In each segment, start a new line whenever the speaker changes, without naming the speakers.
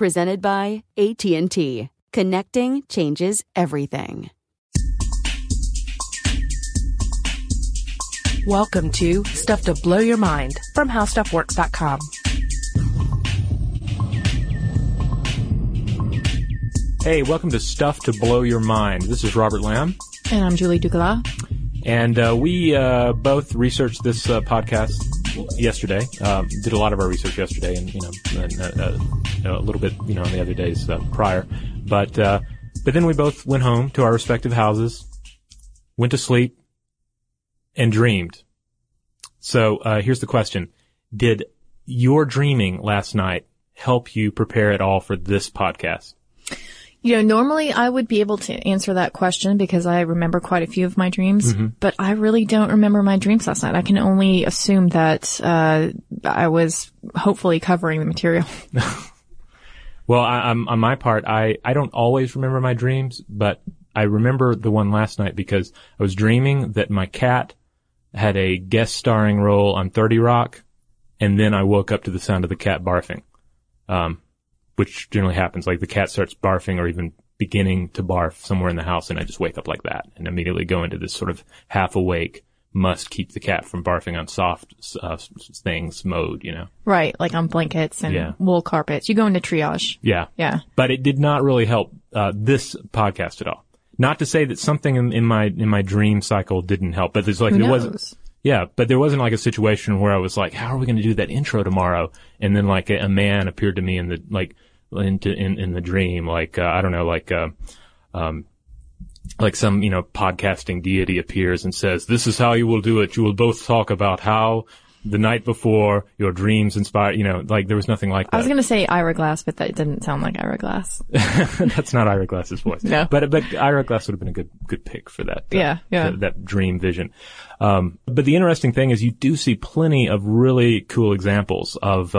presented by AT&T. Connecting changes everything.
Welcome to Stuff to Blow Your Mind from HowStuffWorks.com.
Hey, welcome to Stuff to Blow Your Mind. This is Robert Lamb.
And I'm Julie Douglas.
And uh, we uh, both researched this uh, podcast yesterday. Um, did a lot of our research yesterday, and you know, and, uh, uh, a little bit, you know, on the other days uh, prior. But uh, but then we both went home to our respective houses, went to sleep, and dreamed. So uh, here's the question: Did your dreaming last night help you prepare at all for this podcast?
You know, normally I would be able to answer that question because I remember quite a few of my dreams, mm-hmm. but I really don't remember my dreams last night. I can only assume that uh, I was hopefully covering the material.
well, I, on my part, I, I don't always remember my dreams, but I remember the one last night because I was dreaming that my cat had a guest starring role on 30 Rock, and then I woke up to the sound of the cat barfing. Um, which generally happens. Like the cat starts barfing or even beginning to barf somewhere in the house and I just wake up like that and immediately go into this sort of half awake, must keep the cat from barfing on soft uh, things mode, you know?
Right. Like on blankets and yeah. wool carpets. You go into triage.
Yeah.
Yeah.
But it did not really help, uh, this podcast at all. Not to say that something in, in my, in my dream cycle didn't help, but there's like,
knows?
wasn't, yeah, but there wasn't like a situation where I was like, how are we going to do that intro tomorrow? And then like a, a man appeared to me in the, like, into in, in the dream, like uh, I don't know, like uh, um, like some you know podcasting deity appears and says, "This is how you will do it. You will both talk about how." The night before, your dreams inspire, you know, like there was nothing like that.
I was going to say Ira Glass, but that didn't sound like Ira Glass.
That's not Ira Glass's voice.
no.
But, but Ira Glass would have been a good, good pick for that.
Uh, yeah, yeah.
That, that dream vision. Um, but the interesting thing is you do see plenty of really cool examples of,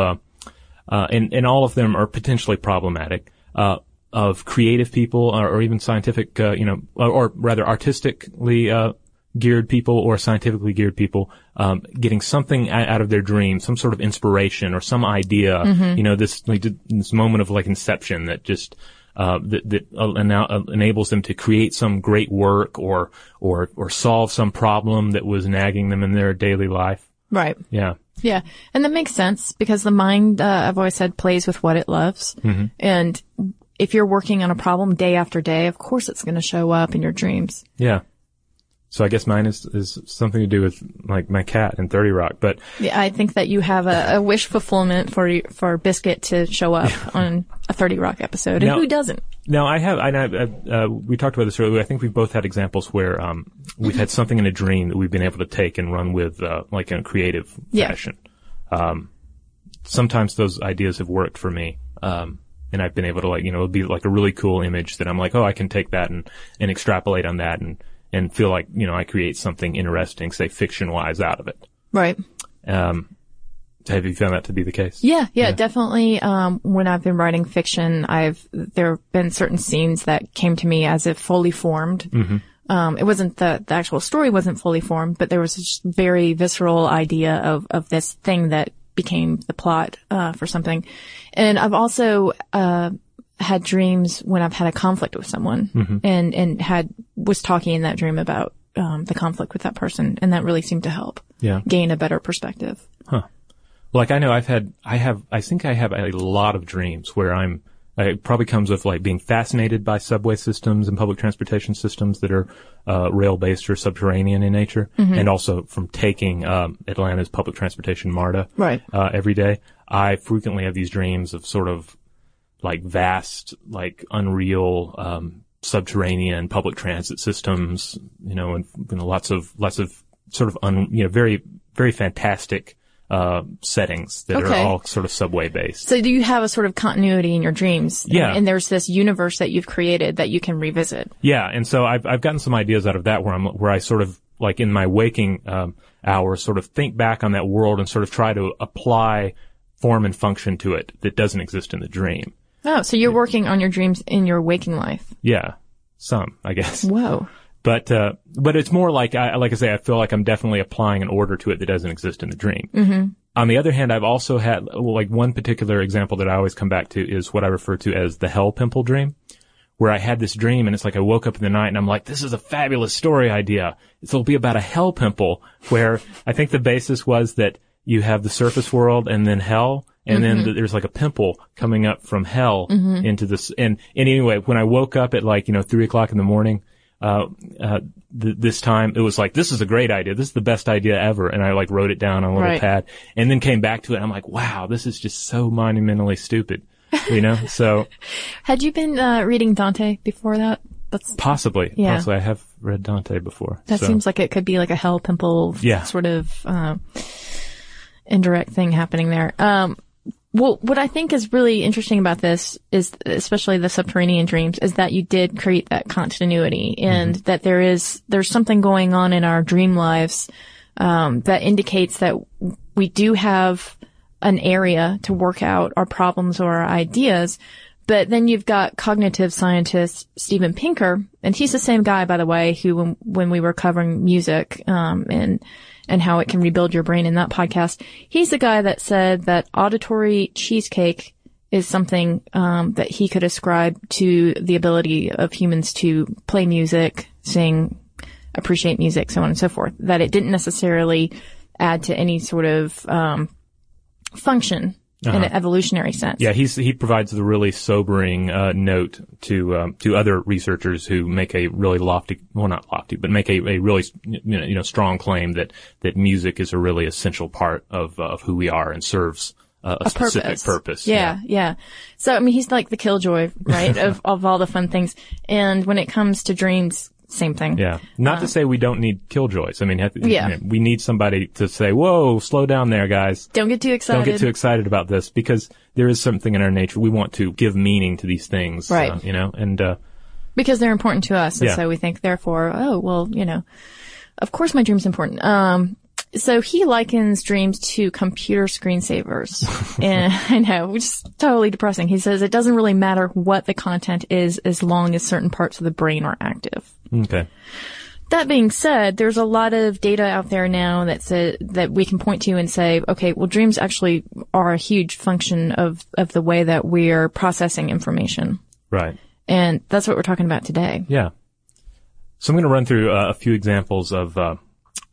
uh, uh, and, and all of them are potentially problematic, uh, of creative people or, or even scientific, uh, you know, or, or rather artistically, uh, geared people or scientifically geared people, um, getting something out of their dream, some sort of inspiration or some idea,
mm-hmm.
you know, this, like, this moment of like inception that just, uh, that, that uh, enables them to create some great work or, or, or solve some problem that was nagging them in their daily life.
Right.
Yeah.
Yeah. And that makes sense because the mind, uh, I've always said plays with what it loves.
Mm-hmm.
And if you're working on a problem day after day, of course it's going to show up in your dreams.
Yeah. So I guess mine is, is something to do with like my cat and 30 Rock, but
Yeah, I think that you have a, a wish fulfillment for for Biscuit to show up on a 30 Rock episode. And
Now-
who doesn't?
No, I have. I, I uh, we talked about this earlier. I think we've both had examples where um, we've had something in a dream that we've been able to take and run with, uh, like in a creative
Yeah.
fashion. Um, sometimes those ideas have worked for me, um, and I've been able to like, you know, it'll be like a really cool image that I'm like, oh, I can take that and and extrapolate on that and and feel like you know I create something interesting, say fiction wise, out of it.
Right.
Um, have you found that to be the case?
Yeah, yeah, definitely. Um, when I've been writing fiction, I've there have been certain scenes that came to me as if fully formed. Um, it wasn't the the actual story wasn't fully formed, but there was this very visceral idea of of this thing that became the plot uh, for something. And I've also uh, had dreams when I've had a conflict with someone, and and had was talking in that dream about um, the conflict with that person, and that really seemed to help
Yeah.
gain a better perspective. Huh.
Like I know I've had, I have, I think I have a lot of dreams where I'm, it probably comes with like being fascinated by subway systems and public transportation systems that are uh, rail based or subterranean in nature, and also from taking um, Atlanta's public transportation MARTA
Right.
uh, every day. I frequently have these dreams of sort of like vast, like unreal um, subterranean public transit systems, you know, and you know, lots of lots of sort of un, you know, very very fantastic uh, settings that
Okay.
are all sort of subway based.
So do you have a sort of continuity in your dreams?
Yeah.
And, and there's this universe that you've created that you can revisit.
Yeah, and so I've I've gotten some ideas out of that where I'm where I sort of like in my waking um, hours sort of think back on that world and sort of try to apply form and function to it that doesn't exist in the dream.
Oh, so you're working on your dreams in your waking life.
Yeah, some I guess.
Whoa.
But uh, but it's more like I like I say I feel like I'm definitely applying an order to it that doesn't exist in the dream. Mm-hmm. On the other hand, I've also had like one particular example that I always come back to is what I refer to as the hell pimple dream, where I had this dream and it's like I woke up in the night and I'm like, this is a fabulous story idea. It'll be about a hell pimple where I think the basis was that you have the surface world and then hell. And then there's like a pimple coming up from hell into this. And, and anyway, when I woke up at like, you know, three o'clock in the morning, uh, uh, th- this time it was like, this is a great idea. This is the best idea ever. And I like wrote it down on a little
Right.
pad and then came back to it. And I'm like, wow, this is just so monumentally stupid, you know? So
Had you been uh, reading Dante before that? That's,
possibly,
Yeah.
possibly I have read Dante before.
that
so.
seems like it could be like a hell pimple
Yeah.
sort of uh, indirect thing happening there. Um, well, what I think is really interesting about this is, especially the subterranean dreams, is that you did create that continuity and that there is, there's something going on in our dream lives, um, that indicates that we do have an area to work out our problems or our ideas. But then you've got cognitive scientist Steven Pinker, and he's the same guy, by the way, who when, when we were covering music, um, and, and how it can rebuild your brain in that podcast, he's the guy that said that auditory cheesecake is something, um, that he could ascribe to the ability of humans to play music, sing, appreciate music, so on and so forth. That it didn't necessarily add to any sort of, um, function in an evolutionary sense.
Yeah, he's he provides the really sobering uh, note to um, to other researchers who make a really lofty, well, not lofty, but make a, a really you know, you know strong claim that that music is a really essential part of uh, of who we are and serves uh, a, specific purpose.
Yeah, yeah, So I mean, he's like the killjoy, right, of of all the fun things. And when it comes to dreams, same thing.
Yeah. Not to say we don't need killjoys. I mean, have-
Yeah.
you know, we need somebody to say, "Whoa, slow down there, guys."
Don't get too excited.
Don't get too excited about this because there is something in our nature. We want to give meaning to these things,
Right.
uh, you know, and uh,
because they're important to us, and
Yeah.
so we think, therefore, oh well, you know, of course my dream's important. Um, so he likens dreams to computer screensavers, and I know, which is totally depressing. He says it doesn't really matter what the content is as long as certain parts of the brain are active.
Okay.
That being said, there's a lot of data out there now that say, that we can point to and say, okay, well, dreams actually are a huge function of, of the way that we're processing information.
Right.
And that's what we're talking about today.
Yeah. So I'm going to run through uh, a few examples of uh,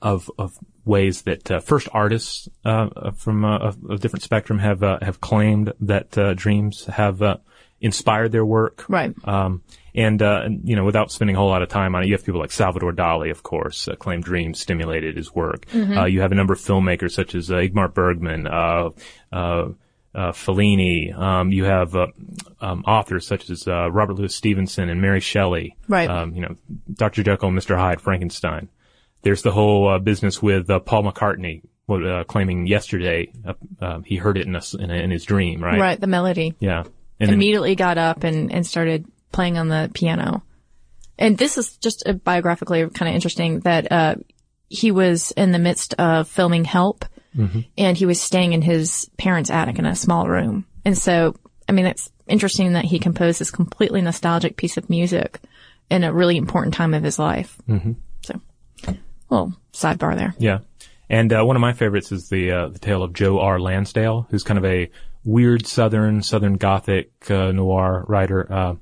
of of ways that uh, first artists uh, from uh, of, of different spectrum have uh, have claimed that uh, dreams have uh, inspired their work.
Right.
Um, and, uh, and, you know, without spending a whole lot of time on it, you have people like Salvador Dali, of course, uh, claimed dreams stimulated his work. Uh, you have a number of filmmakers such as uh, Ingmar Bergman, uh, uh, uh, Fellini. Um, you have uh, um, authors such as uh, Robert Louis Stevenson and Mary Shelley.
Right.
Um, you know, Dr. Jekyll and Mr. Hyde, Frankenstein. There's the whole uh, business with uh, Paul McCartney, what, uh, claiming yesterday uh, uh, he heard it in, a in, a, in his dream, right?
Right. The melody.
Yeah. And then,
Immediately got up and, and started playing on the piano. And this is just biographically kind of interesting that, uh, he was in the midst of filming Help and he was staying in his parents' attic in a small room. And so, I mean, it's interesting that he composed this completely nostalgic piece of music in a really important time of his life. Mm-hmm. So, well, sidebar there.
Yeah. And uh, one of my favorites is the uh, the tale of Joe R. Lansdale, who's kind of a weird Southern Southern Gothic uh, noir writer, uh,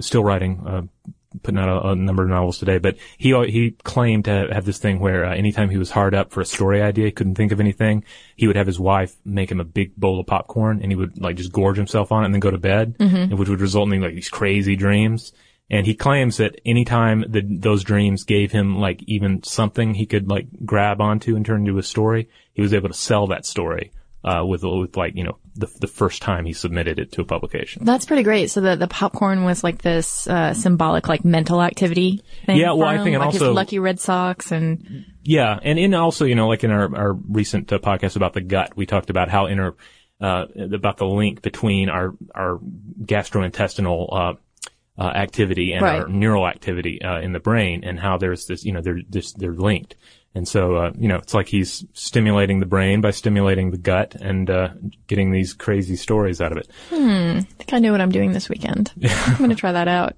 still writing, uh, putting out a, a number of novels today. But he he claimed to have this thing where uh, anytime he was hard up for a story idea, couldn't think of anything, he would have his wife make him a big bowl of popcorn, and he would like just gorge himself on it and then go to bed, and which would result in like these crazy dreams. And he claims that anytime that those dreams gave him like even something he could like grab onto and turn into a story, he was able to sell that story uh, with with like you know the the first time he submitted it to a publication.
That's pretty great. So the, the popcorn was like this, uh, symbolic, like mental activity thing.
Yeah, well, I
him,
think and
like
also-
his Lucky Red Sox and,
Yeah, and in also you know like in our our recent uh, podcast about the gut, we talked about how inner uh, about the link between our our gastrointestinal uh, uh, activity and
Right.
our neural activity uh, in the brain, and how there's this you know they're this, they're linked. And so, uh, you know, it's like he's stimulating the brain by stimulating the gut and uh, getting these crazy stories out of it. Hmm.
I think I know what I'm doing this weekend. I'm going to try that out.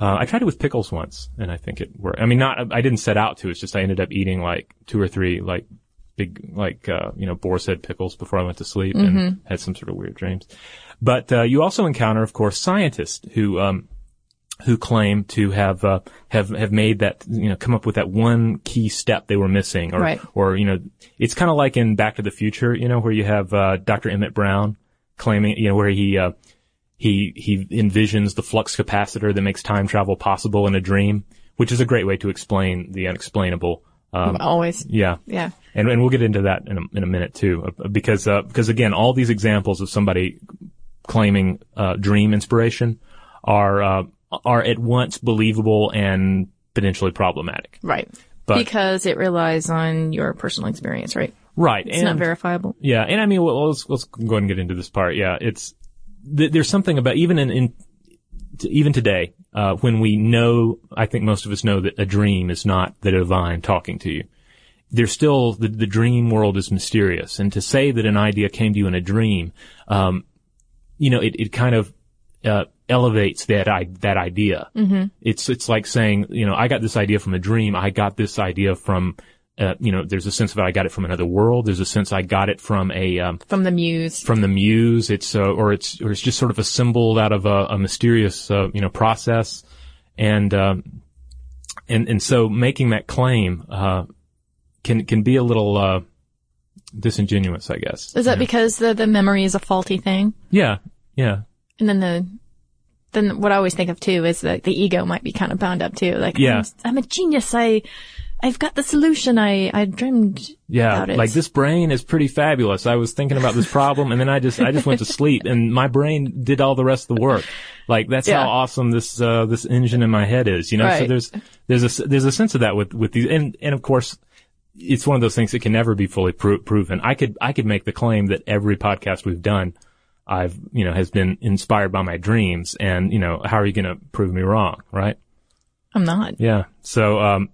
Uh, I tried it with pickles once, and I think it worked. I mean, not I didn't set out to. It's just I ended up eating like two or three like big like uh, you know boar's head pickles before I went to sleep and had some sort of weird dreams. But uh, you also encounter, of course, scientists who um, who claim to have uh, have have made that you know come up with that one key step they were missing, or
Right.
or you know it's kind of like in Back to the Future, you know, where you have uh, Dr. Emmett Brown claiming, you know, where he uh, he he envisions the flux capacitor that makes time travel possible in a dream, which is a great way to explain the unexplainable. Um,
Always.
yeah,
Yeah.
and and we'll get into that in a, in a minute too, uh, because uh, because again, all these examples of somebody claiming uh, dream inspiration are uh, are at once believable and potentially problematic.
Right.
But-
because it relies on your personal experience, right?
Right,
It's
and
not verifiable.
yeah, and I mean, well, let's let's go ahead and get into this part. Yeah, it's th- there's something about even in, in t- even today uh, when we know, I think most of us know that a dream is not the divine talking to you. There's still the, the dream world is mysterious, and to say that an idea came to you in a dream, um, you know, it, it kind of uh, elevates that I, that idea. Mm-hmm. It's it's like saying, you know, I got this idea from a dream. I got this idea from, uh, you know, there's a sense of. I got it from another world. There's a sense I got it from a um,
From the muse.
from the muse. It's uh, or it's or it's just sort of assembled out of a, a mysterious, uh, you know, process, and um, and and so making that claim uh, can can be a little uh, disingenuous, I guess.
Is that because the, the memory is a faulty thing?
Yeah, yeah.
And then the, then what I always think of too is that the ego might be kind of bound up too. Like,
Yeah.
I'm, I'm a genius. I, I've got the solution. I, I dreamed
Yeah,
about it.
like this brain is pretty fabulous. I was thinking about this problem and then I just, I just went to sleep and my brain did all the rest of the work. Like that's
Yeah.
how awesome this, uh, this engine in my head is, you know? So there's, there's a, there's a sense of that with, with these, and, and of course, it's one of those things that can never be fully pro- proven. I could, I could make the claim that every podcast we've done, I've, you know, has been inspired by my dreams and, you know, how are you going to prove me wrong, right?
I'm not.
Yeah. So, um,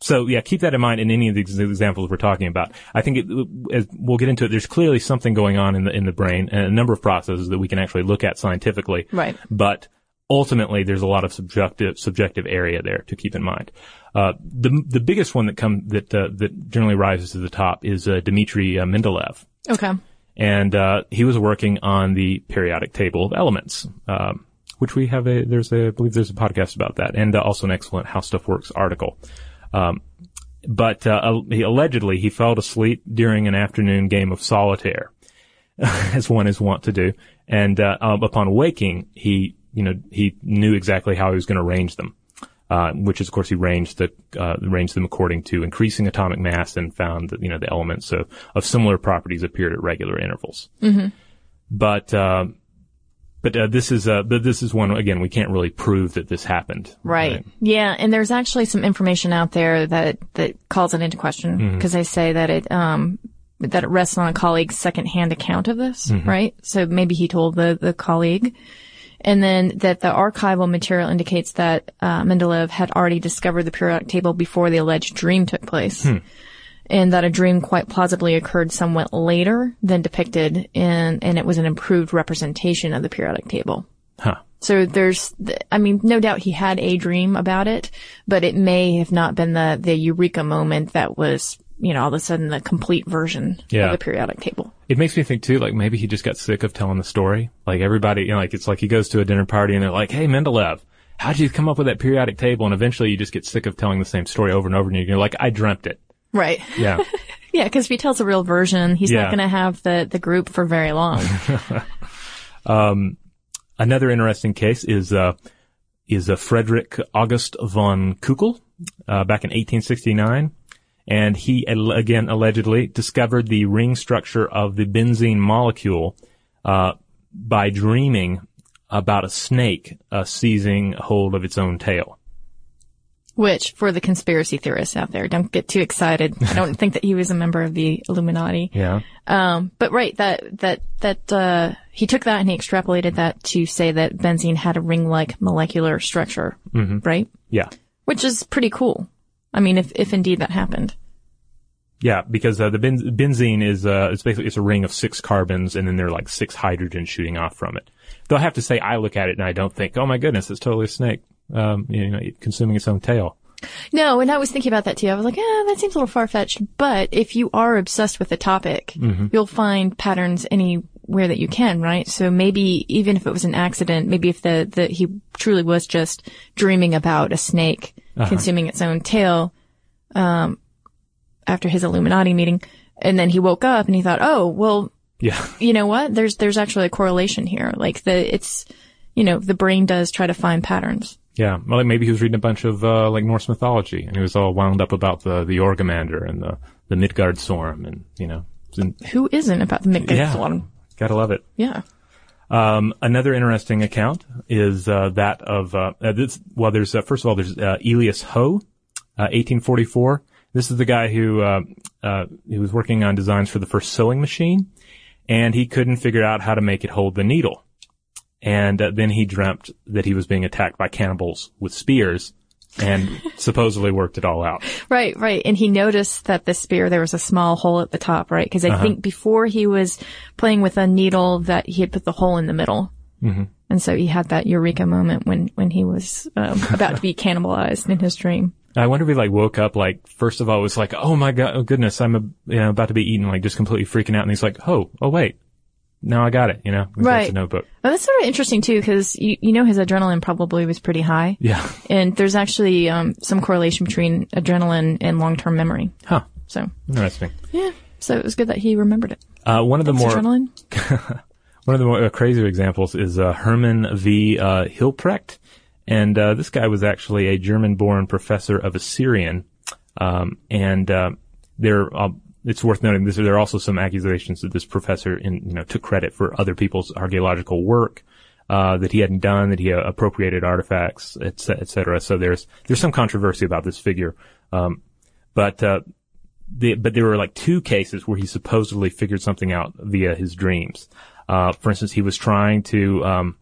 so yeah, keep that in mind in any of these examples we're talking about. I think it, as we'll get into it. There's clearly something going on in the in the brain and a number of processes that we can actually look at scientifically.
Right.
But ultimately, there's a lot of subjective subjective area there to keep in mind. Uh, the the biggest one that come that uh, that generally rises to the top is uh, Dmitry uh, Mendeleev
Okay.
And uh, he was working on the periodic table of elements, um, which we have a there's a I believe there's a podcast about that, and uh, also an excellent How Stuff Works article. Um, but uh, he, allegedly he fell asleep during an afternoon game of solitaire. as one is wont to do. And uh, upon waking, he, you know, he knew exactly how he was going to arrange them. Uh, which is, of course, he arranged the uh, arranged them according to increasing atomic mass and found that you know the elements of, of similar properties appeared at regular intervals. Mm-hmm. But uh, but uh, this is uh, but this is one again we can't really prove that this happened.
Right. Yeah, and there's actually some information out there that that calls it into question because they say that it um that it rests on a colleague's secondhand account of this, right? So maybe he told the the colleague. And then that the archival material indicates that uh, Mendeleev had already discovered the periodic table before the alleged dream took place. And that a dream quite plausibly occurred somewhat later than depicted in, and it was an improved representation of the periodic table.
Huh.
So there's, I mean, no doubt he had a dream about it, but it may have not been the, the eureka moment that was, you know, all of a sudden the complete version
Yeah.
of the periodic table.
It makes me think too, like maybe he just got sick of telling the story. Like everybody, you know, like it's like he goes to a dinner party and they're like, "Hey, Mendeleev, how'd you come up with that periodic table?" And eventually, you just get sick of telling the same story over and over, and you're like, "I dreamt it."
Right.
Yeah,
Yeah, because if he tells a real version, he's
Yeah.
not going to have the, the group for very long.
Um, another interesting case is uh, is uh, Frederick August von Kekulé uh, back in 1869, and he again allegedly discovered the ring structure of the benzene molecule uh, by dreaming about a snake uh, seizing hold of its own tail.
Which, for the conspiracy theorists out there, don't get too excited. I don't think that he was a member of the Illuminati.
Yeah.
Um, but right, that, that, that, uh, he took that and he extrapolated that to say that benzene had a ring-like molecular structure. Right?
Yeah.
Which is pretty cool. I mean, if, if indeed that happened.
Yeah, because uh, the benz- benzene is uh, it's basically it's a ring of six carbons, and then there are like six hydrogens shooting off from it. Though I have to say, I look at it and I don't think, oh my goodness, it's totally a snake, um, you know, consuming its own tail.
No, and I was thinking about that too. I was like, eh, that seems a little far-fetched. But if you are obsessed with the topic, you'll find patterns anywhere that you can, right? So maybe even if it was an accident, maybe if the, the he truly was just dreaming about a snake consuming its own tail, um, after his Illuminati meeting, and then he woke up and he thought, oh, well,
Yeah,
you know what? There's there's actually a correlation here. Like the it's, you know, the brain does try to find patterns.
yeah. Well, like maybe he was reading a bunch of uh, like Norse mythology, and he was all wound up about the the Jörmungandr and the the Midgard Storm, and you know, and,
Who isn't about the Midgard
yeah,
Storm?
gotta love it.
Yeah.
Um, another interesting account is uh, that of uh, uh, this. Well, there's uh, first of all there's uh, Elias Howe, uh, 1844. This is the guy who uh, uh, he was working on designs for the first sewing machine, and he couldn't figure out how to make it hold the needle. And uh, then he dreamt that he was being attacked by cannibals with spears, and supposedly worked it all out.
Right, right. And he noticed that the spear, there was a small hole at the top, right? Because I
Uh-huh.
think before he was playing with a needle that he had put the hole in the middle. Mm-hmm. And so he had that eureka moment when, when he was um, about to be cannibalized in his dream.
I wonder if he like woke up like first of all it was like oh my god oh goodness I'm a, you know, about to be eaten like just completely freaking out and he's like oh oh wait now I got it you know
Right.
a notebook
Well, that's sort of interesting too, because you, you know his adrenaline probably was pretty high.
yeah
And there's actually um, some correlation between adrenaline and long-term memory.
huh
So,
interesting
yeah. So it was good that he remembered it.
uh, one of the more
adrenaline.
one of the more uh, crazier examples is uh, Hermann V uh, Hilprecht and uh, this guy was actually a German-born professor of Assyrian um, and uh, there uh, it's worth noting this there are also some accusations that this professor in, you know took credit for other people's archaeological work uh, that he hadn't done, that he uh, appropriated artifacts, et, ce- et cetera. So there's there's some controversy about this figure, um, but uh, the, but there were like two cases where he supposedly figured something out via his dreams. Uh, for instance, he was trying to um,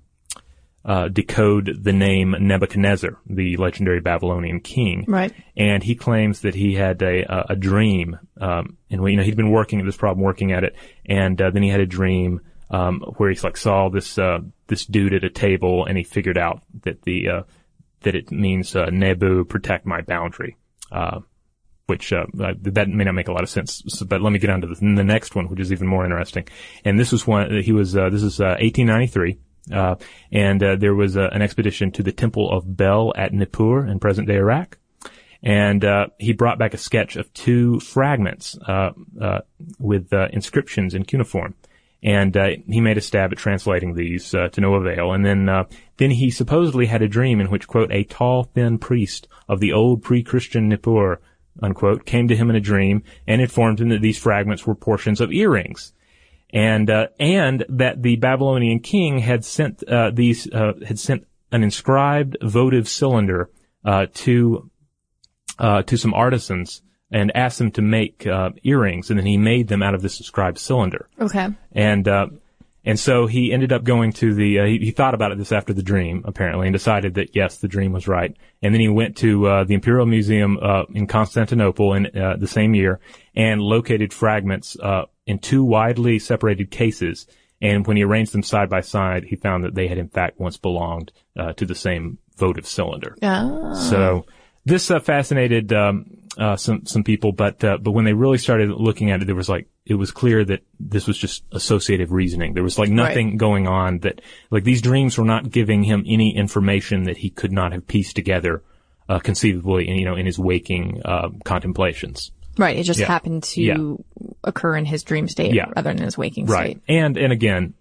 uh, decode the name Nebuchadnezzar, the legendary Babylonian king.
Right.
And he claims that he had a a, a dream, um, and you know he'd been working at this problem, working at it, and uh, then he had a dream um, where he like saw this uh, this dude at a table, and he figured out that the uh, that it means uh, Nebu, protect my boundary. Uh, which that may not make a lot of sense. So, but let me get on to the, the next one, which is even more interesting. And this was one he was. Uh, this is uh, 1893. Uh, and uh, there was uh, an expedition to the Temple of Bel at Nippur in present-day Iraq, and uh, he brought back a sketch of two fragments uh, uh, with inscriptions in cuneiform. and he made a stab at translating these to no avail. And then, uh, then he supposedly had a dream in which, quote, a tall, thin priest of the old pre-Christian Nippur, unquote, came to him in a dream and informed him that these fragments were portions of earrings. And, uh, and that the Babylonian king had sent, uh, these, uh, had sent an inscribed votive cylinder, to, to some artisans and asked them to make uh, earrings, and then he made them out of this inscribed cylinder.
Okay.
And uh, and so he ended up going to the. Uh, he, he, thought about it this after the dream, apparently, and decided that yes, the dream was right. And then he went to uh, the Imperial Museum uh, in Constantinople in uh, the same year and located fragments in two widely separated cases. And when he arranged them side by side, he found that they had in fact once belonged to the same votive cylinder.
Oh.
So this fascinated um, uh, some some people, but uh, but when they really started looking at it, there was like it was clear that this was just associative reasoning. There was like nothing right. going on that like these dreams were not giving him any information that he could not have pieced together uh, conceivably, in, you know, in his waking uh, contemplations.
Right. It just yeah. happened to yeah. occur in his dream state yeah. rather than his waking
right.
state.
And and again,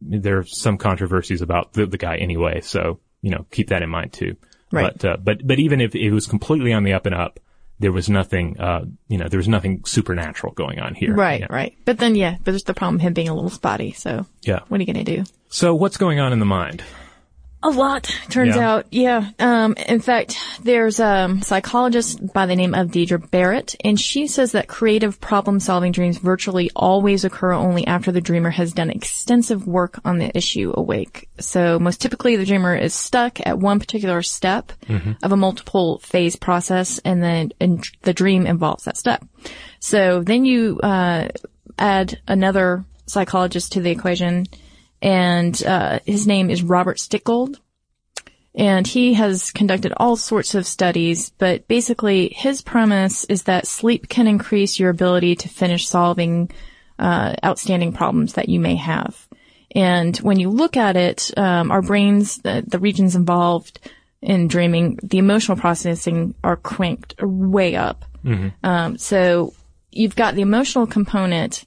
there are some controversies about the, the guy anyway, so you know keep that in mind too.
Right.
But uh, but but even if it was completely on the up and up there was nothing, uh, you know, there was nothing supernatural going on here.
Right, right. But then, yeah, but there's the problem him being a little spotty. So,
yeah.
What are you going to do?
So, what's going on in the mind?
A lot, turns yeah. out. Yeah. Um, in fact, there's a psychologist by the name of Deirdre Barrett, and she says that creative problem solving dreams virtually always occur only after the dreamer has done extensive work on the issue awake. So most typically the dreamer is stuck at one particular step mm-hmm. of a multiple phase process, and then and the dream involves that step. So then you, uh, add another psychologist to the equation, and uh, his name is Robert Stickgold. And he has conducted all sorts of studies, but basically his premise is that sleep can increase your ability to finish solving uh, outstanding problems that you may have. And when you look at it, um, our brains, the, the regions involved in dreaming, the emotional processing are cranked way up. Mm-hmm. Um, so you've got the emotional component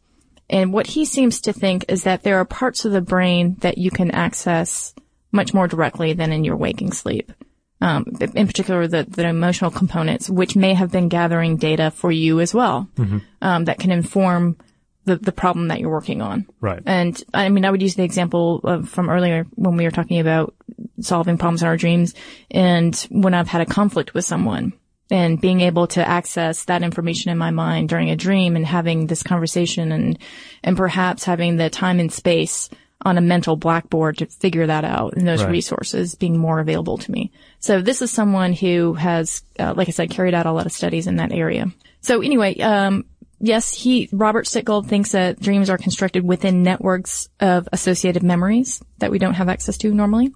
and what he seems to think is that there are parts of the brain that you can access much more directly than in your waking sleep. Um, in particular, the, the emotional components, which may have been gathering data for you as well, mm-hmm. um, that can inform the, the problem that you're working on.
Right.
And I mean, I would use the example of, from earlier when we were talking about solving problems in our dreams and when I've had a conflict with someone and being able to access that information in my mind during a dream and having this conversation and, and perhaps having the time and space on a mental blackboard to figure that out and those right. resources being more available to me. So this is someone who has, uh, like I said, carried out a lot of studies in that area. So anyway, um, yes, he, Robert Stickgold thinks that dreams are constructed within networks of associated memories that we don't have access to normally.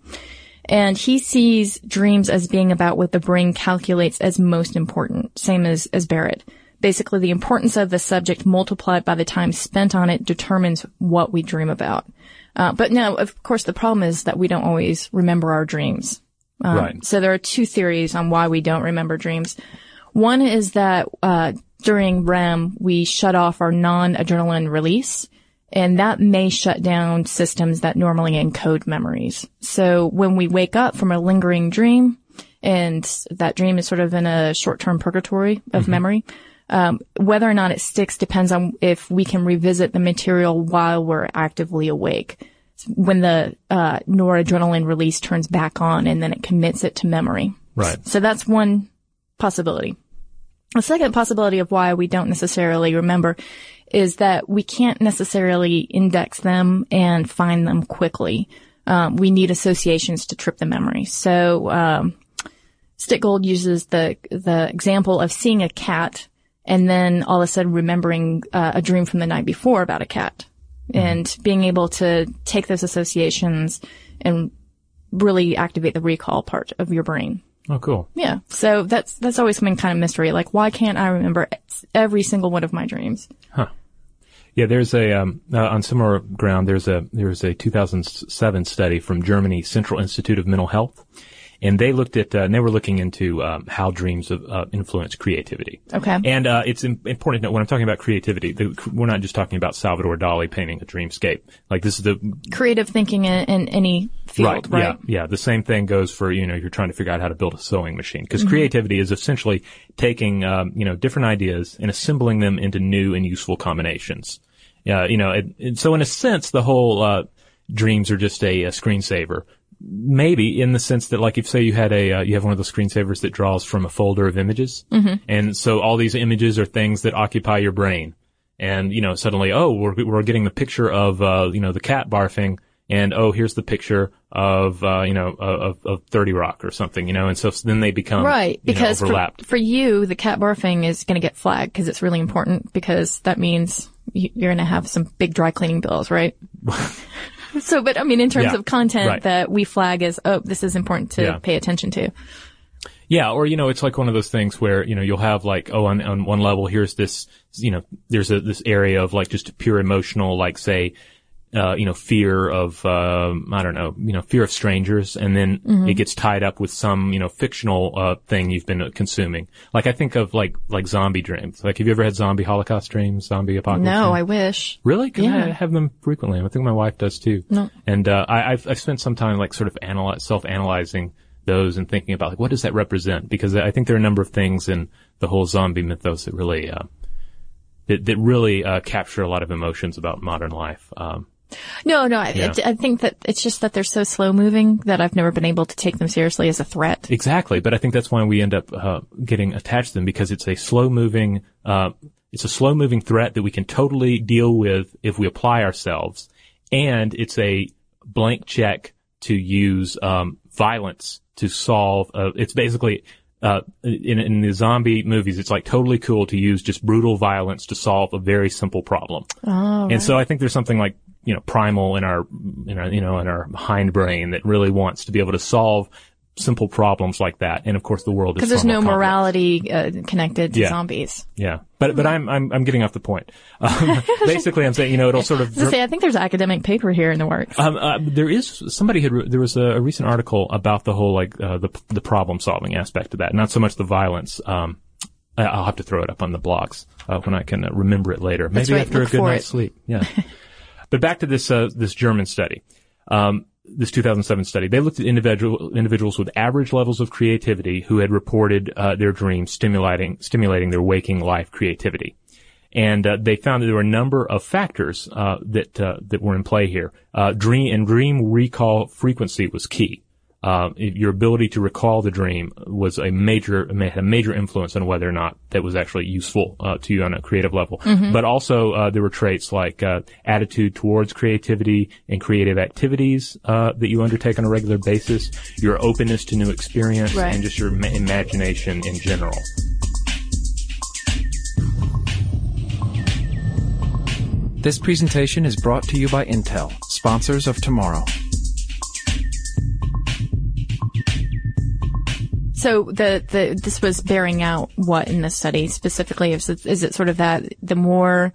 And he sees dreams as being about what the brain calculates as most important, same as, as Barrett. Basically, the importance of the subject multiplied by the time spent on it determines what we dream about. Uh, but now, of course, the problem is that we don't always remember our dreams.
Um, right.
So there are two theories on why we don't remember dreams. One is that uh, during REM we shut off our noradrenaline release, and that may shut down systems that normally encode memories. So when we wake up from a lingering dream, and that dream is sort of in a short-term purgatory of mm-hmm. memory, um, whether or not it sticks depends on if we can revisit the material while we're actively awake. When the uh, noradrenaline release turns back on, and then it commits it to memory.
Right.
So that's one possibility. The second possibility of why we don't necessarily remember is that we can't necessarily index them and find them quickly. Um, we need associations to trip the memory. So um, Stickgold uses the the example of seeing a cat and then all of a sudden remembering uh, a dream from the night before about a cat, mm-hmm. and being able to take those associations and really activate the recall part of your brain.
Oh, cool.
Yeah. So that's that's always been kind of mystery. Like, why can't I remember every single one of my dreams?
Huh. Yeah, there's a um, uh, on similar ground. There's a there's a 2007 study from Germany Central Institute of Mental Health, and they looked at uh, and they were looking into um, how dreams uh, influence creativity.
Okay.
And uh, it's Im- important to know when I'm talking about creativity, the, we're not just talking about Salvador Dali painting a dreamscape. Like this is the
Creative thinking in, in any field, right?
Yeah, yeah. The same thing goes for you know you're trying to figure out how to build a sewing machine because creativity is essentially taking um, you know different ideas and assembling them into new and useful combinations. Yeah, you know, it, it- so in a sense, the whole uh, dreams are just a, a screensaver. Maybe in the sense that, like, if say you had a uh, you have one of those screensavers that draws from a folder of images, and so all these images are things that occupy your brain, and you know suddenly, oh, we're we're getting the picture of uh, you know the cat barfing, and oh, here's the picture of uh, you know of, of Thirty Rock or something, you know, and so then they become
Right,
you know,
because for, for you, the cat barfing is going to get flagged because it's really important because that means you're going to have some big dry cleaning bills, right? so, but I mean, in terms
Yeah,
of content
right.
that we flag as, oh, this is important to
Yeah.
pay attention to.
Yeah, or you know, it's like one of those things where you know you'll have like, oh, on, on one level, here's this, you know, there's a this area of like just pure emotional, like say, uh, you know, fear of, um, I don't know, you know, fear of strangers, and then
Mm-hmm.
it gets tied up with some, you know, fictional uh, thing you've been uh, consuming. Like I think of like like zombie dreams. Like, have you ever had zombie holocaust dreams, zombie apocalypse?
No,
dreams?
I wish.
Really? 'Cause
Yeah.
I have them frequently. I think my wife does too.
No.
And uh, I, I've, I've spent some time like sort of analyze, self-analyzing those and thinking about like what does that represent? Because I think there are a number of things in the whole zombie mythos that really uh, that, that really uh, capture a lot of emotions about modern life. Um,
No, no, I,
Yeah.
I think that it's just that they're so slow moving that I've never been able to take them seriously as a threat.
Exactly, but I think that's why we end up uh, getting attached to them because it's a slow moving, uh, it's a slow moving threat that we can totally deal with if we apply ourselves, and it's a blank check to use um, violence to solve. Uh, it's basically. Uh, in, in the zombie movies, it's like totally cool to use just brutal violence to solve a very simple problem. and so I think there's something like, you know, primal in our, in our, you know, in our hindbrain that really wants to be able to solve simple problems like that. And of course, the world is
Because there's no
complex.
morality uh, connected to
Yeah.
zombies.
Yeah, but but I'm I'm I'm getting off the point. Um, basically, I'm saying you know it'll sort of
To say, I think there's academic paper here in the works.
um, uh, there is somebody had re- there was a, a recent article about the whole like uh, the the problem solving aspect of that, not so much the violence. Um, I- I'll have to throw it up on the blogs uh, when I can uh, remember it later. Maybe
right,
after a good night's
it.
sleep. Yeah. but back to this uh, this German study. Um, this 2007 study, they looked at individual individuals with average levels of creativity who had reported uh, their dreams stimulating stimulating their waking life creativity and uh, they found that there were a number of factors uh, that uh, that were in play here. Uh, dream and dream recall frequency was key. Uh, your ability to recall the dream was a major had a major influence on whether or not that was actually useful uh, to you on a creative level. But also uh, there were traits like uh, attitude towards creativity and creative activities uh, that you undertake on a regular basis, your openness to new experience,
Right.
and just your ma- imagination in general.
This presentation is brought to you by Intel, sponsors of tomorrow.
So the, the this was bearing out what in the study specifically? Is it, is it sort of that the more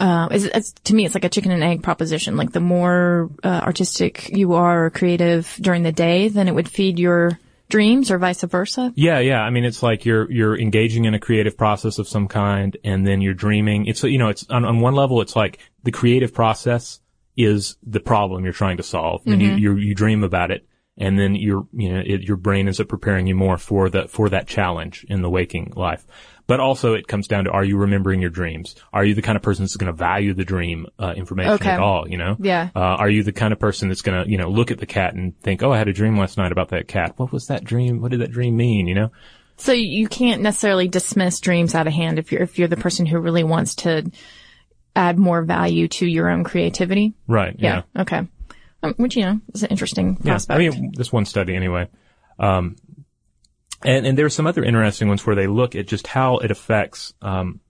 uh, is it, it's, to me it's like a chicken and egg proposition. Like the more uh, artistic you are or creative during the day, then it would feed your dreams, or vice versa.
Yeah, yeah. I mean, it's like you're you're engaging in a creative process of some kind, and then you're dreaming. It's you know, it's on, on one level, it's like the creative process is the problem you're trying to solve, and you you you dream about it, and then your you know it, your brain ends up preparing you more for the for that challenge in the waking life. But also, it comes down to: Are you remembering your dreams? Are you the kind of person that's going to value the dream uh, information
Okay.
at all? You know,
Yeah.
uh, are you the kind of person that's going to, you know, look at the cat and think, oh, I had a dream last night about that cat. What was that dream? What did that dream mean? You know?
So you can't necessarily dismiss dreams out of hand if you're if you're the person who really wants to add more value to your own creativity.
Right.
Yeah.
Yeah.
Okay. Um, which you know is an interesting
Yeah. I mean, this one study anyway. Um, and, and there are some other interesting ones where they look at just how it affects, um,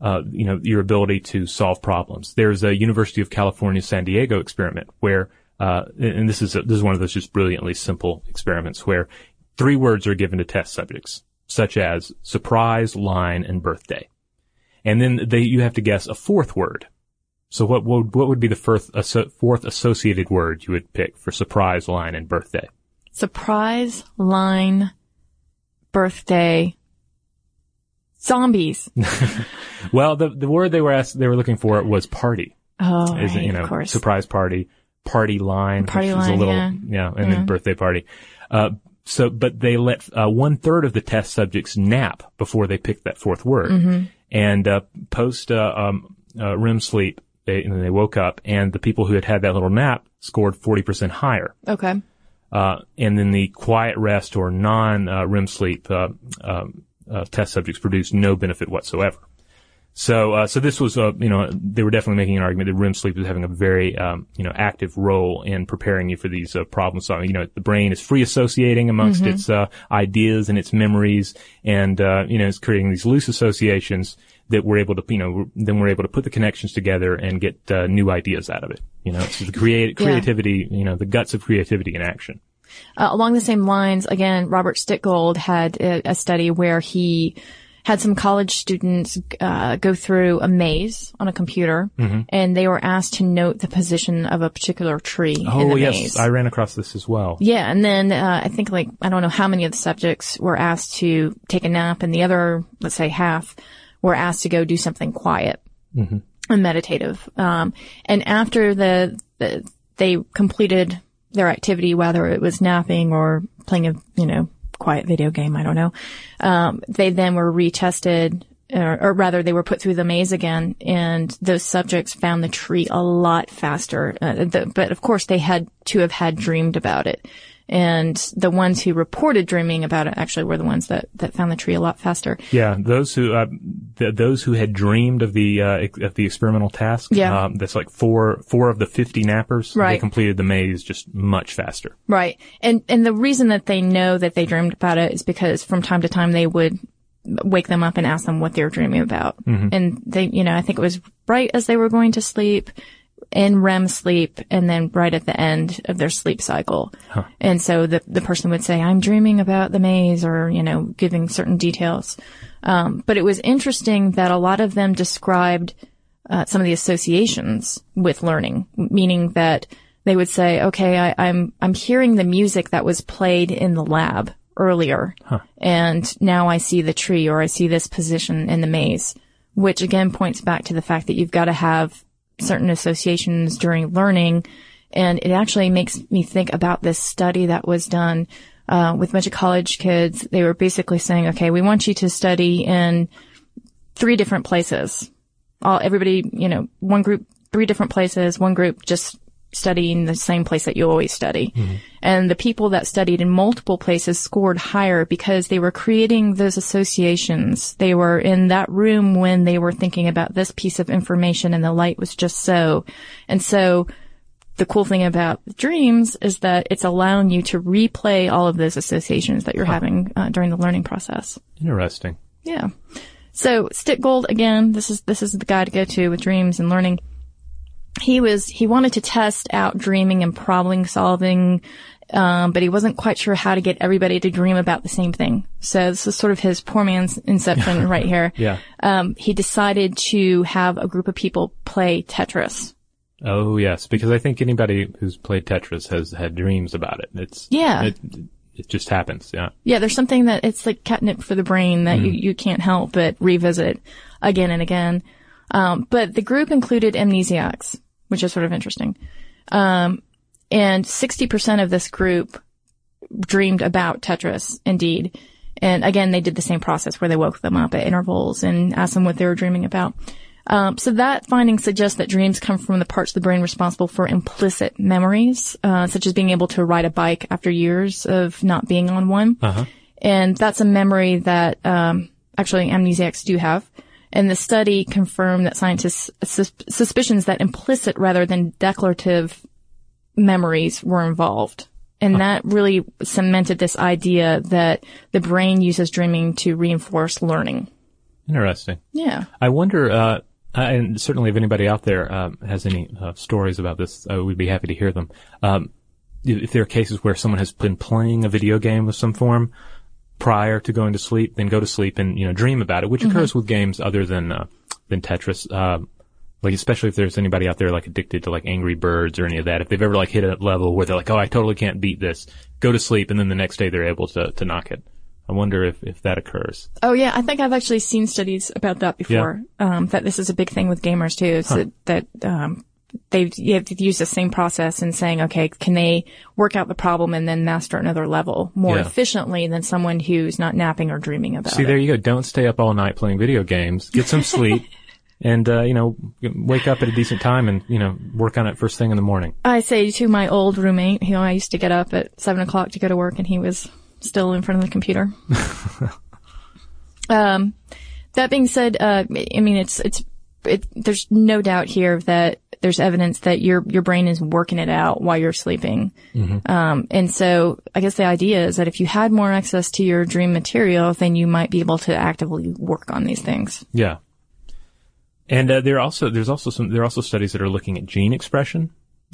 uh, you know, your ability to solve problems. There's a University of California San Diego experiment where, uh, and this is a, this is one of those just brilliantly simple experiments where three words are given to test subjects, such as surprise, line, and birthday, and then they you have to guess a fourth word. So what would what would be the fourth fourth associated word you would pick for surprise, line, and birthday?
surprise line birthday zombies.
Well, the the word they were asked, they were looking for was party.
Oh,
Is
right,
you know
of course.
surprise party, party line,
Party
which is a little
yeah.
and then birthday party. Uh, so, but they let uh, one third of the test subjects nap before they picked that fourth word,
Mm-hmm.
and uh, post uh, um, uh, REM sleep. They, and then they woke up, and the people who had had that little nap scored forty percent higher.
Okay.
Uh, and then the quiet rest or non uh, REM sleep uh, um, uh, test subjects produced no benefit whatsoever. So, uh, so this was, uh, you know, they were definitely making an argument that REM sleep is having a very, um, you know, active role in preparing you for these uh, problem solving. You know, the brain is free associating amongst its uh, ideas and its memories, and uh, you know, it's creating these loose associations that we're able to, you know, then we're able to put the connections together and get uh, new ideas out of it. You know, it's the create,
Yeah.
creativity, you know, the guts of creativity in action.
Uh, along the same lines, again, Robert Stickgold had a, a study where he had some college students uh, go through a maze on a computer,
Mm-hmm.
and they were asked to note the position of a particular tree in
Oh yes,
maze.
I ran across this as well.
Yeah, and then uh, I think like I don't know how many of the subjects were asked to take a nap, and the other, let's say half, were asked to go do something quiet and meditative. Um, and after the, the they completed their activity, whether it was napping or playing a you know quiet video game, I don't know. Um, they then were retested. Or, or rather, they were put through the maze again, and those subjects found the tree a lot faster. Uh, the, but of course, they had to have had dreamed about it. And the ones who reported dreaming about it actually were the ones that, that found the tree a lot faster.
Yeah, those who uh, th- those who had dreamed of the uh, ex- of the experimental task.
Yeah.
um, that's like four four of the fifty nappers.
Right.
They completed the maze just much faster.
Right. And, and the reason that they know that they dreamed about it is because from time to time they would wake them up and ask them what they were dreaming about. And they, you know, I think it was right as they were going to sleep, in REM sleep, and then right at the end of their sleep cycle. And so the, the person would say, I'm dreaming about the maze or, you know, giving certain details. Um, but it was interesting that a lot of them described uh, some of the associations with learning, meaning that they would say, okay, I, I'm, I'm hearing the music that was played in the lab earlier. And now I see the tree or I see this position in the maze, which again points back to the fact that you've got to have certain associations during learning. And it actually makes me think about this study that was done uh, with a bunch of college kids. They were basically saying, okay, we want you to study in three different places. All everybody, you know, one group, three different places, one group just studying the same place that you always study. And the people that studied in multiple places scored higher because they were creating those associations. They were in that room when they were thinking about this piece of information and the light was just so. And so the cool thing about dreams is that it's allowing you to replay all of those associations that you're having uh, during the learning process.
Interesting.
Yeah. So Stickgold again, this is this is the guy to go to with dreams and learning. He was he wanted to test out dreaming and problem solving, um, but he wasn't quite sure how to get everybody to dream about the same thing. So this is sort of his poor man's inception right here.
Yeah.
Um, he decided to have a group of people play Tetris.
Oh yes, because I think anybody who's played Tetris has had dreams about it. It's
Yeah.
It, it just happens. Yeah.
Yeah, there's something that it's like catnip for the brain that you, you can't help but revisit again and again. Um, but the group included amnesiacs, which is sort of interesting. Um, and 60% of this group dreamed about Tetris, indeed. And again, they did the same process where they woke them up at intervals and asked them what they were dreaming about. Um, so that finding suggests that dreams come from the parts of the brain responsible for implicit memories, uh, such as being able to ride a bike after years of not being on one. And that's a memory that um, actually amnesiacs do have. And the study confirmed that scientists' sus- suspicions that implicit rather than declarative memories were involved. And that really cemented this idea that the brain uses dreaming to reinforce learning.
Interesting.
Yeah.
I wonder, uh, and certainly if anybody out there um, has any uh, stories about this, uh, we'd be happy to hear them. Um, if there are cases where someone has been playing a video game of some form prior to going to sleep, then go to sleep and you know dream about it, which occurs with games other than uh, than Tetris. Um Like especially if there's anybody out there like addicted to like Angry Birds or any of that, if they've ever like hit a level where they're like, oh, I totally can't beat this, go to sleep, and then the next day they're able to to knock it. I wonder if if that occurs.
Oh yeah, I think I've actually seen studies about that before. Um, that this is a big thing with gamers too. Is that, that um, they've, they've used the same process in saying, okay, can they work out the problem and then master another level more
Yeah.
efficiently than someone who's not napping or dreaming about
See,
it?
See, there you go. Don't stay up all night playing video games. Get some sleep. And, uh, you know, wake up at a decent time and, you know, work on it first thing in the morning.
I say to my old roommate, you know, I used to get up at seven o'clock to go to work and he was still in front of the computer. um, that being said, uh, I mean, it's, it's, it, there's no doubt here that there's evidence that your, your brain is working it out while you're sleeping. Um, and so I guess the idea is that if you had more access to your dream material, then you might be able to actively work on these things.
Yeah. And uh, there are also there's also some there are also studies that are looking at gene expression.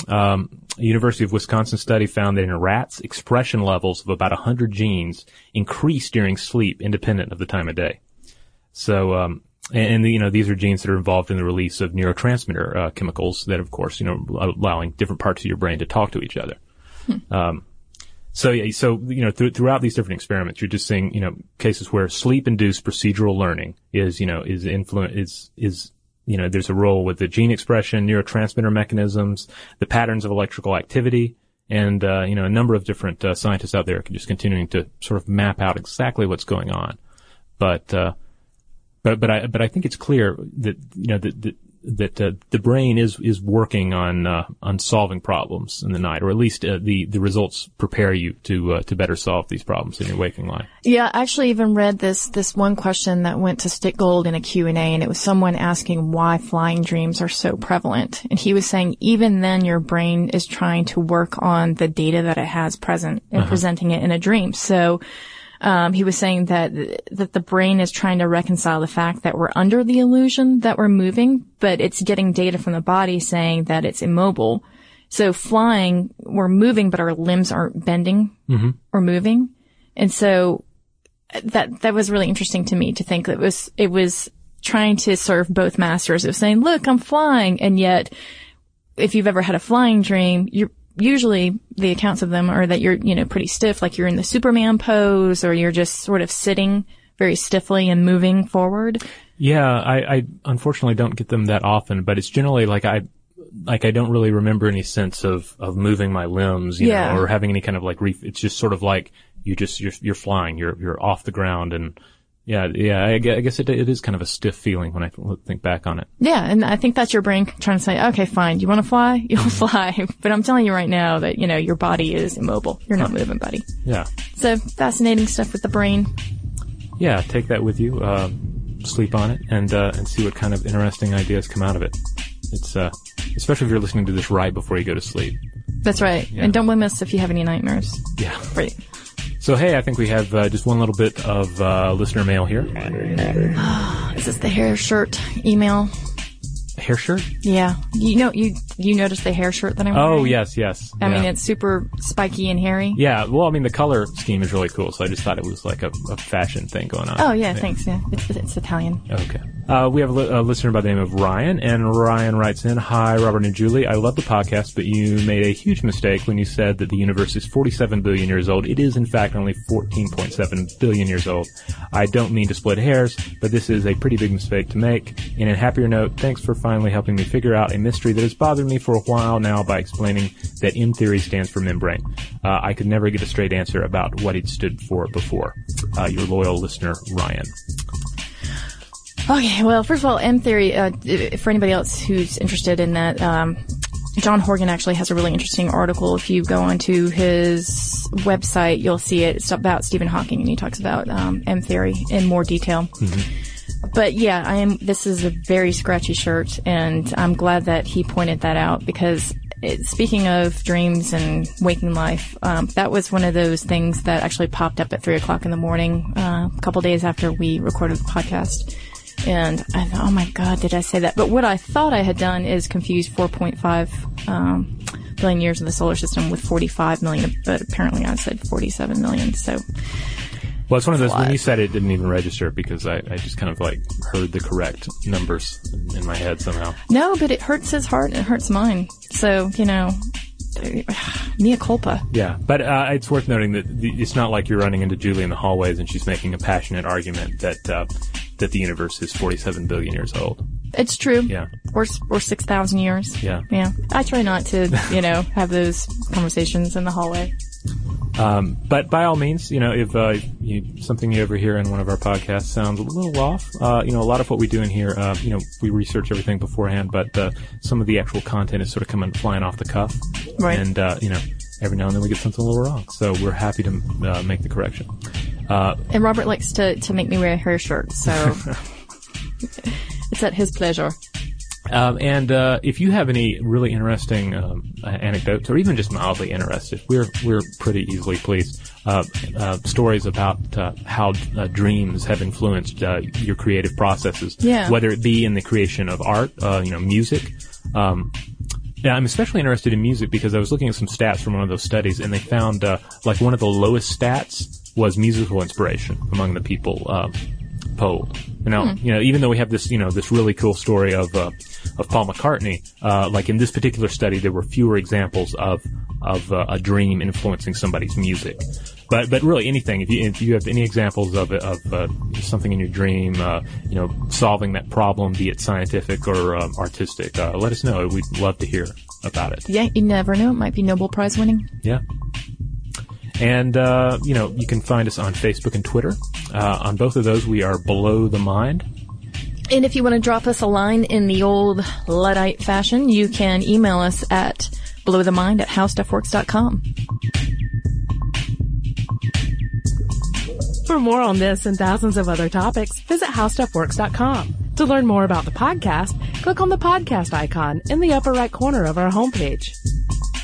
Um, a University of Wisconsin study found that in rats, expression levels of about 100 genes increase during sleep, independent of the time of day. So, um, and, and you know these are genes that are involved in the release of neurotransmitter uh, chemicals that, of course, you know, allowing different parts of your brain to talk to each other. Um, so yeah, so you know, th- throughout these different experiments, you're just seeing you know cases where sleep-induced procedural learning is you know is influence is is you know there's a role with the gene expression, neurotransmitter mechanisms, the patterns of electrical activity, and uh, you know a number of different uh, scientists out there are just continuing to sort of map out exactly what's going on. But uh, but but I but I think it's clear that you know that that, that uh, the brain is is working on uh, on solving problems in the night, or at least uh, the the results prepare you to uh, to better solve these problems in your waking life.
Yeah, I actually even read this this one question that went to Stickgold in a Q&A and it was someone asking why flying dreams are so prevalent. And he was saying even then your brain is trying to work on the data that it has present and presenting it in a dream. So um, he was saying that that the brain is trying to reconcile the fact that we're under the illusion that we're moving, but it's getting data from the body saying that it's immobile. So flying, we're moving, but our limbs aren't bending or moving. And so that that was really interesting to me to think that it was it was trying to serve both masters. It was saying, "Look, I'm flying," and yet, if you've ever had a flying dream, you're usually the accounts of them are that you're you know pretty stiff, like you're in the Superman pose, or you're just sort of sitting very stiffly and moving forward.
Yeah, I, I unfortunately don't get them that often, but it's generally like I like I don't really remember any sense of of moving my limbs, you
Yeah.
know, or having any kind of like ref- it's just sort of like you just you're you're flying, you're you're off the ground and yeah, yeah, I guess it, it is kind of a stiff feeling when I think back on it.
Yeah, and I think that's your brain trying to say, "Okay, fine, you want to fly, you'll fly," but I'm telling you right now that you know your body is immobile. You're not moving, buddy.
Yeah.
So fascinating stuff with the brain.
Yeah, take that with you, uh, sleep on it, and uh, and see what kind of interesting ideas come out of it. It's uh, especially if you're listening to this right before you go to sleep.
That's right.
Yeah.
And don't blame us if you have any nightmares.
Yeah.
Right.
So hey, I think we have uh, just one little bit of uh, listener mail here.
Is this the hair shirt email?
Hair shirt?
Yeah. You know, you you noticed the hair shirt that I'm wearing?
Oh yes, yes.
I mean, it's super spiky and hairy.
Yeah, well, I mean, the color scheme is really cool, so I just thought it was like a, a fashion thing going on.
Oh yeah, thanks. Yeah, it's it's Italian.
Okay. Uh, we have a, li- a listener by the name of Ryan, and Ryan writes in, Hi, Robert and Julie. I love the podcast, but you made a huge mistake when you said that the universe is 47 billion years old. It is, in fact, only 14.7 billion years old. I don't mean to split hairs, but this is a pretty big mistake to make. In a happier note, thanks for finally helping me figure out a mystery that has bothered me for a while now by explaining that M theory stands for membrane. Uh, I could never get a straight answer about what it stood for before. Uh, your loyal listener, Ryan.
Okay, well, first of all, M theory. Uh, for anybody else who's interested in that, um, John Horgan actually has a really interesting article. If you go onto his website, you'll see it. It's about Stephen Hawking, and he talks about um, M theory in more detail. But yeah, I am. This is a very scratchy shirt, and I'm glad that he pointed that out because. It, speaking of dreams and waking life, um, that was one of those things that actually popped up at three o'clock in the morning, uh, a couple days after we recorded the podcast. And I thought, oh my God, did I say that? But what I thought I had done is confuse 4.5 um, billion years of the solar system with 45 million, but apparently I said 47 million. So
Well, it's one of those. When you said it, it didn't even register because I, I just kind of like heard the correct numbers in, in my head somehow.
No, but it hurts his heart and it hurts mine. So, you know, mea culpa.
Yeah, but uh, it's worth noting that the, it's not like you're running into Julie in the hallways and she's making a passionate argument that uh, that the universe is 47 billion years old.
It's true.
Yeah.
Or, or 6,000 years.
Yeah.
Yeah. I try not to, you know, have those conversations in the hallway.
Um, but by all means, you know, if uh, you, something you ever hear in one of our podcasts sounds a little off, uh, you know, a lot of what we do in here, uh, you know, we research everything beforehand, but uh, some of the actual content is sort of coming flying off the cuff,
Right.
and uh, you know, every now and then we get something a little wrong, so we're happy to uh, make the correction. Uh,
And Robert likes to, to make me wear a hair shirt, so it's at his pleasure.
Um, and uh, if you have any really interesting um, anecdotes, or even just mildly interested, we're we're pretty easily pleased. Uh, uh, stories about uh, how uh, dreams have influenced uh, your creative processes,
Yeah.
whether it be in the creation of art, uh, you know, music. Um, yeah, I'm especially interested in music because I was looking at some stats from one of those studies, and they found uh, like one of the lowest stats was musical inspiration among the people uh, polled. You know, you know, even though we have this, you know, this really cool story of uh, of Paul McCartney, uh, like in this particular study, there were fewer examples of of uh, a dream influencing somebody's music. But but really anything if you if you have any examples of of uh, something in your dream, uh, you know, solving that problem, be it scientific or um, artistic, uh, let us know. We'd love to hear about it.
Yeah, you never know. It might be Nobel Prize winning.
Yeah. And, uh, you know, you can find us on Facebook and Twitter. Uh, on both of those, we are Blow the Mind.
And if you want to drop us a line in the old Luddite fashion, you can email us at blowthemind at howstuffworks.com.
For more on this and thousands of other topics, visit howstuffworks.com. To learn more about the podcast, click on the podcast icon in the upper right corner of our homepage.